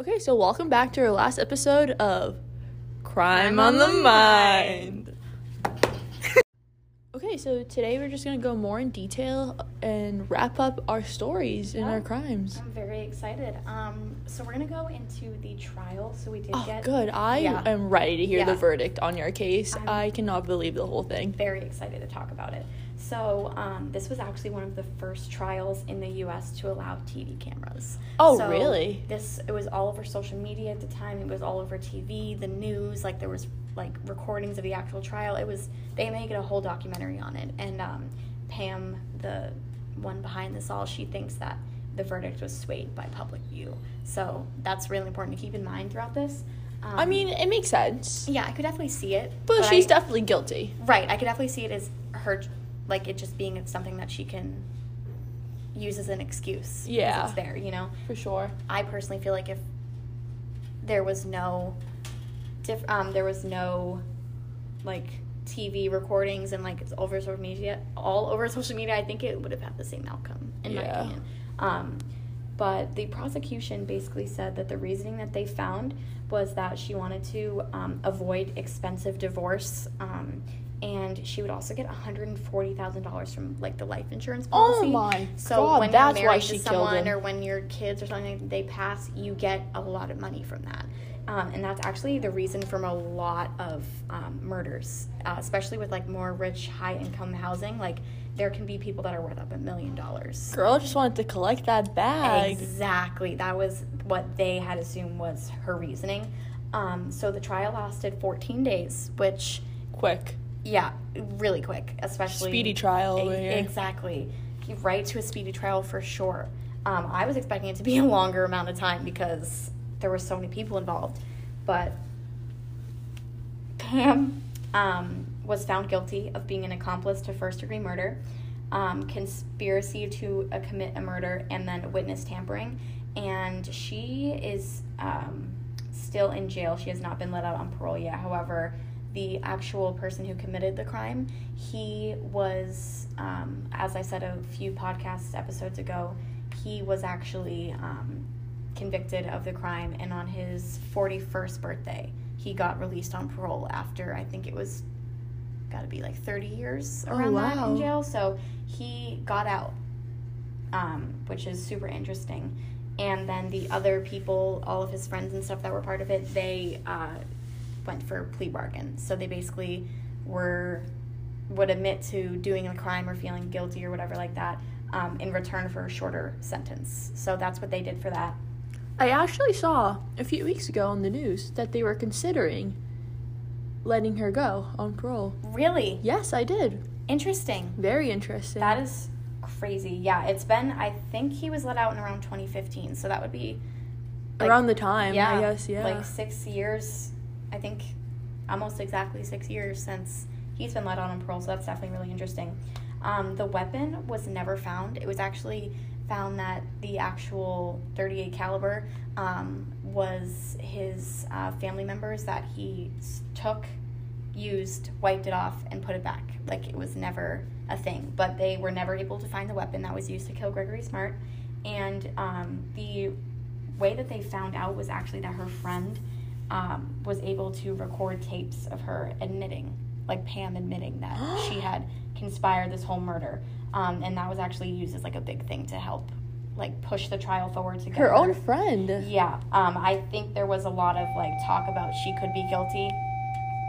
Okay, so welcome back to our last episode of Crime, Crime on, on the, the Mind. Okay, so today we're just gonna go more in detail and wrap up our stories and Yeah. our crimes. I'm very excited. Um, so we're gonna go into the trial. So we did Oh, get good. I Yeah. am ready to hear the verdict on your case. I'm- I cannot believe the whole thing. very excited to talk about it. So um, this was actually one of the first trials in the U.S. to allow TV cameras. Oh, So really? This it was all over social media at the time. It was all over TV, the news. Like there was like recordings of the actual trial. It was they made it a whole documentary on it. And um, Pam, the one behind this all, she thinks that the verdict was swayed by public view. So that's really important to keep in mind throughout this. Um, I mean, it makes sense. yeah, I could definitely see it, But, she's I, definitely guilty. Right, I could definitely see it as her, like it just being something that she can use as an excuse. Yeah. it's there. You know, For sure. I personally feel like if there was no, diff, um, there was no, like TV recordings and like it's over social media, all over social media, I think it would have had the same outcome, in my opinion. Um, but the prosecution basically said that the reasoning that they found was that she wanted to um, avoid expensive divorce. Um, and she would also get $140,000 from like the life insurance Oh policy. my so God, when that's you're why married she to someone or when your kids or something they pass, you get a lot of money from that. Um, and that's actually the reason from a lot of um, murders, uh, especially with like more rich, high income housing. Like there can be people that are worth up a million dollars. Girl just wanted to collect that bag. Exactly. That was what they had assumed was her reasoning. Um, so the trial lasted 14 days, which, Quick. Yeah, really quick, especially. Speedy trial E- Exactly. Right to a speedy trial for sure. Um, I was expecting it to be a longer amount of time because there were so many people involved. But Pam um, was found guilty of being an accomplice to first degree murder, um, conspiracy to uh, commit a murder, and then witness tampering. And she is um, still in jail. She has not been let out on parole yet. However, the actual person who committed the crime, he was, um, as I said a few podcast episodes ago, he was actually um, convicted of the crime, and on his 41st birthday, he got released on parole after I think it was got to be like 30 years Oh, around that wow. in jail. So he got out, um, which is super interesting. And then the other people, all of his friends and stuff that were part of it, they uh, went for plea bargains. So they basically were would admit to doing a crime or feeling guilty or whatever like that um, in return for a shorter sentence. So that's what they did for that. I actually saw a few weeks ago on the news that they were considering letting her go on parole. Really Yes, I did. interesting. Very interesting. That is crazy. Yeah, it's been. I think he was let out in around 2015. So that would be like, around the time. yeah, I guess. Yeah. like six years. I think almost exactly six years since he's been let out on parole. So that's definitely really interesting. Um, the weapon was never found. It was actually found that the actual 38 caliber um, was his uh, family members that he took, used, wiped it off, and put it back. Like it was never a thing. But they were never able to find the weapon that was used to kill Gregory Smart. And um, the way that they found out was actually that her friend um, was able to record tapes of her admitting, like Pam admitting that she had conspired this whole murder. Um, and that was actually used as like a big thing to help like push the trial forward to get her own friend. yeah, um, I think there was a lot of like talk about she could be guilty,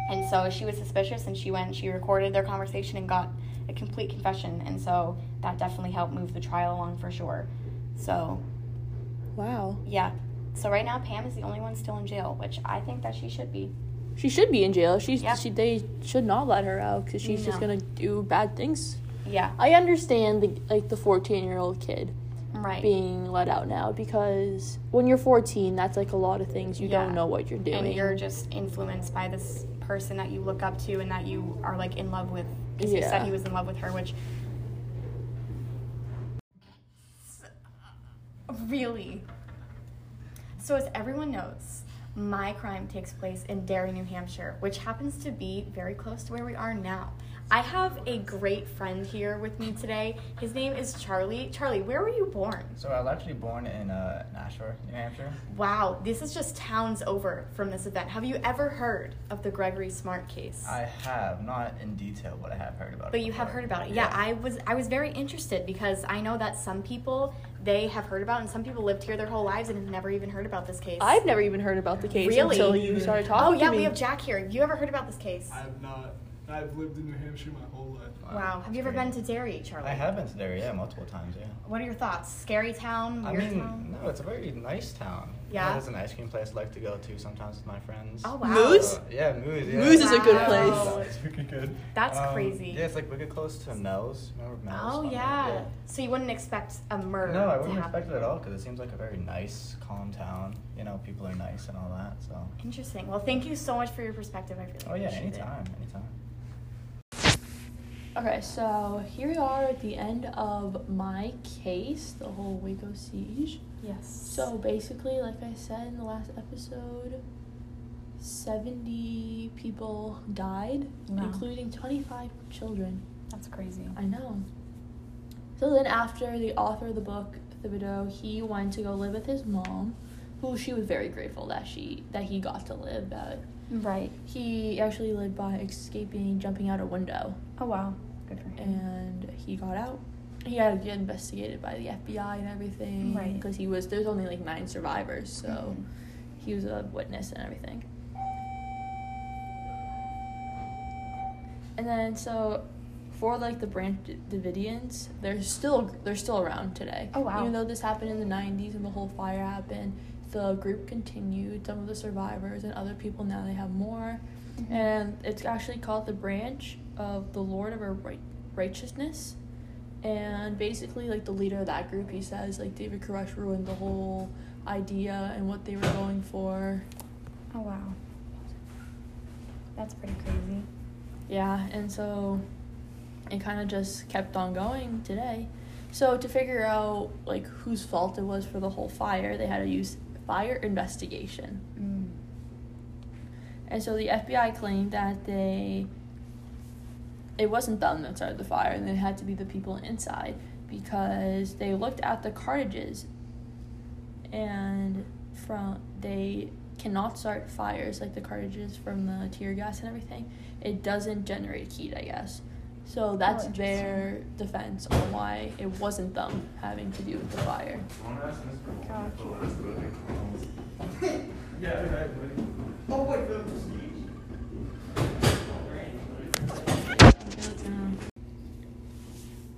and so she was suspicious, and she went, she recorded their conversation and got a complete confession, and so that definitely helped move the trial along for sure. So Wow. yeah, so right now Pam is the only one still in jail, which I think that she should be. She should be in jail. She's Yeah. she, they should not let her out because she's just gonna do bad things. Yeah, I understand the like the fourteen year old kid right. being let out now because when you're fourteen, that's like a lot of things you Yeah. don't know what you're doing. and you're just influenced by this person that you look up to and that you are like in love with because he said he was in love with her which really so as everyone knows my crime takes place in Derry, New Hampshire, which happens to be very close to where we are now. I have a great friend here with me today. His name is Charlie. Charlie, where were you born? So I was actually born in uh, Nashua, New Hampshire. Wow, this is just towns over from this event. Have you ever heard of the Gregory Smart case? I have not in detail, but I have heard about it. But you have heard about it. Yeah, I was I was very interested because I know that some people they have heard about it and some people lived here their whole lives and have never even heard about this case. I've never even heard about the case Really? until you started oh, talking. Oh yeah, to me. we have Jack here. Have you ever heard about this case? I have not. I've lived in New Hampshire my whole life. Wow. Have you ever been to Derry, Charlie? I have been to Derry, yeah, multiple times, yeah. What are your thoughts? Scary town? I Weird mean, town? no, it's a very nice town. Yeah? There's an ice cream place I like to go to sometimes with my friends. Oh wow. Moose? Uh, yeah, Moose. Yeah. Moose is a good Wow. place. It's wicked good. That's Um, crazy. Yeah, it's like wicked close to Mel's. Remember Mel's? Oh Fun- yeah. So you wouldn't expect a murder No, I to wouldn't happen. expect it at all because it seems like a very nice, calm town. You know, people are nice and all that. So. Interesting. Well, thank you so much for your perspective. I really Oh yeah, appreciate it. anytime, anytime. Okay, so here we are at the end of my case, the whole Waco siege. Yes. So basically, like I said in the last episode, 70 people died, Wow. including 25 children. that's crazy. I know. So then, after the author of the book, Thibodeau, he went to go live with his mom, who she was very grateful that she that he got to live. That Right. he actually lived by escaping, jumping out a window, Oh wow. Good for him. and he got out. He had to get investigated by the FBI and everything, Right. Because he was there's only like nine survivors, so Mhm. he was a witness and everything. And then so for like the Branch Davidians, they're still they're still around today. Oh, wow. Even though this happened in the '90s and the whole fire happened, the group continued. Some of the survivors and other people now they have more, Mhm. and it's actually called the Branch of the Lord of our right- Righteousness. And basically, like the leader of that group, he says like David Koresh ruined the whole idea and what they were going for. Oh wow. That's pretty crazy. Yeah, and so it kind of just kept on going today. So to figure out like whose fault it was for the whole fire, they had to use fire investigation. Mm. And so the FBI claimed that they it wasn't them that started the fire and it had to be the people inside because they looked at the cartridges and from they cannot start fires like the cartridges from the tear gas and everything. It doesn't generate heat, I guess. So that's oh, interesting. their defense on why it wasn't them having to do with the fire.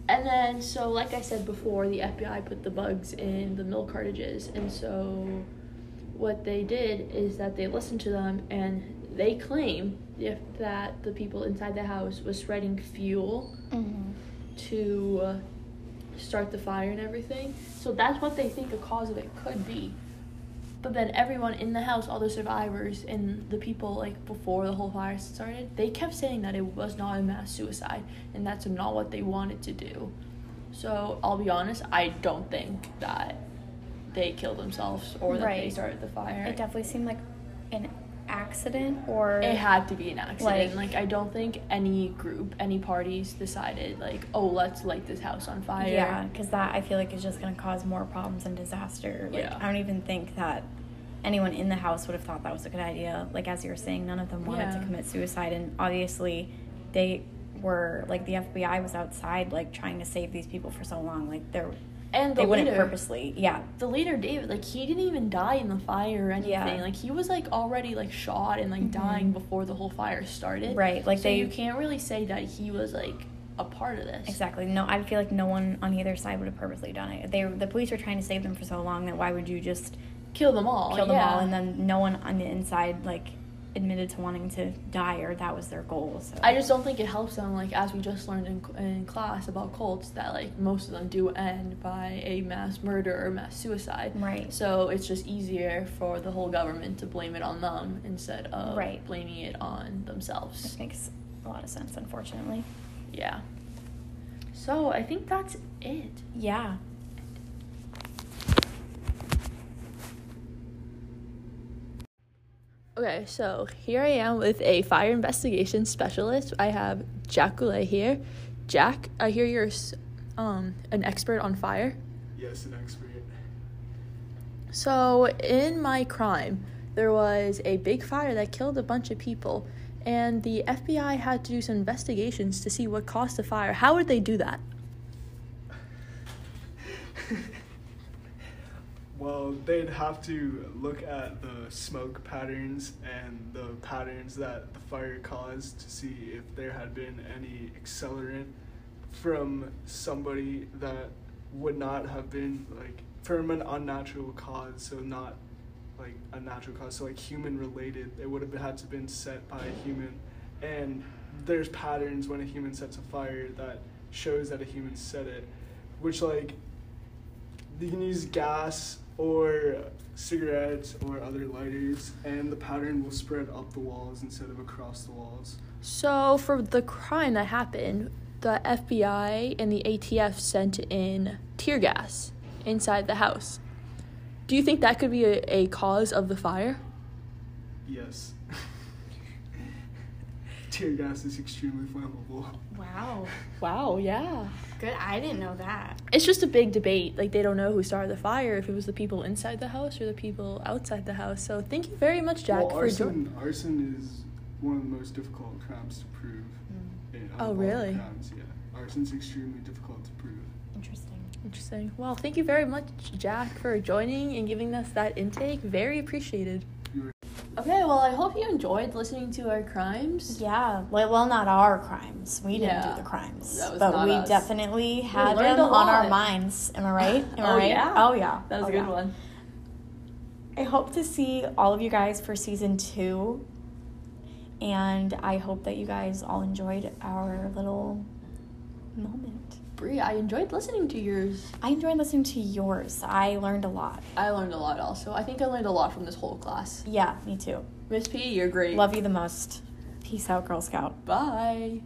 And then, so like I said before, the FBI put the bugs in the milk cartridges, and so what they did is that they listened to them, and they claim if that the people inside the house was spreading fuel Mm-hmm. to uh, start the fire and everything. So that's what they think a cause of it could be. But then everyone in the house, all the survivors and the people like before the whole fire started, they kept saying that it was not a mass suicide and that's not what they wanted to do. So I'll be honest, I don't think that they killed themselves or that they started the fire. It definitely seemed like an accident or It had to be an accident. Like- Like, I don't think any group, any parties decided like, oh, let's light this house on fire. Yeah, because that I feel like is just going to cause more problems and disaster. Like Yeah. I don't even think that anyone in the house would have thought that was a good idea. Like as you were saying, none of them wanted Yeah. to commit suicide, and obviously, they were like the FBI was outside like trying to save these people for so long. Like they're And the they wouldn't purposely. Yeah, the leader David, like he didn't even die in the fire or anything. Yeah. Like he was like already like shot and like Mhm. dying before the whole fire started. Right, like so they- you can't really say that he was like a part of this. exactly. No, I feel like no one on either side would have purposely done it. They the police were trying to save them for so long that why would you just Kill them all. kill them yeah. all and then no one on the inside like admitted to wanting to die or that was their goal. So I just don't think it helps them, like as we just learned in, in class about cults, that like most of them do end by a mass murder or mass suicide. Right. So it's just easier for the whole government to blame it on them instead of Right. blaming it on themselves. This makes a lot of sense, unfortunately. Yeah. So I think that's it. Yeah. Okay, so here I am with a fire investigation specialist. I have Jack Goulet here. Jack, I hear you're um, an expert on fire. Yes, an expert. So, in my crime, there was a big fire that killed a bunch of people, and the FBI had to do some investigations to see what caused the fire. How would they do that? Well, they'd have to look at the smoke patterns and the patterns that the fire caused to see if there had been any accelerant from somebody that would not have been like from an unnatural cause, so not like a natural cause, so like human related. It would have had to been set by a human, and there's patterns when a human sets a fire that shows that a human set it, which like you can use gas or cigarettes or other lighters, and the pattern will spread up the walls instead of across the walls. So, for the crime that happened, the FBI and the ATF sent in tear gas inside the house. Do you think that could be a, a cause of the fire? Yes. Tear gas is extremely flammable. Wow. Wow, yeah. Good. I didn't know that. It's just a big debate. Like, they don't know who started the fire, if it was the people inside the house or the people outside the house. So, thank you very much, Jack, well, for joining. arson, arson is one of the most difficult crimes to prove. Mm. In, Oh, out of all really? Crimes, yeah. Arson's extremely difficult to prove. Interesting. Interesting. Well, thank you very much, Jack, for joining and giving us that intake. Very appreciated. Okay, well, I hope you enjoyed listening to our crimes. Yeah. Well, well, not our crimes. We didn't Yeah. do the crimes, but we us. definitely had learned them on our minds. Am I right? Am I Oh, right? yeah. Oh yeah. That was Oh, a good yeah. one. I hope to see all of you guys for season two. And I hope that you guys all enjoyed our little moment. I enjoyed listening to yours. I enjoyed listening to yours. I learned a lot. I learned a lot also. I think I learned a lot from this whole class. Yeah, me too. Miss P, you're great. Love you the most. Peace out, Girl Scout. Bye.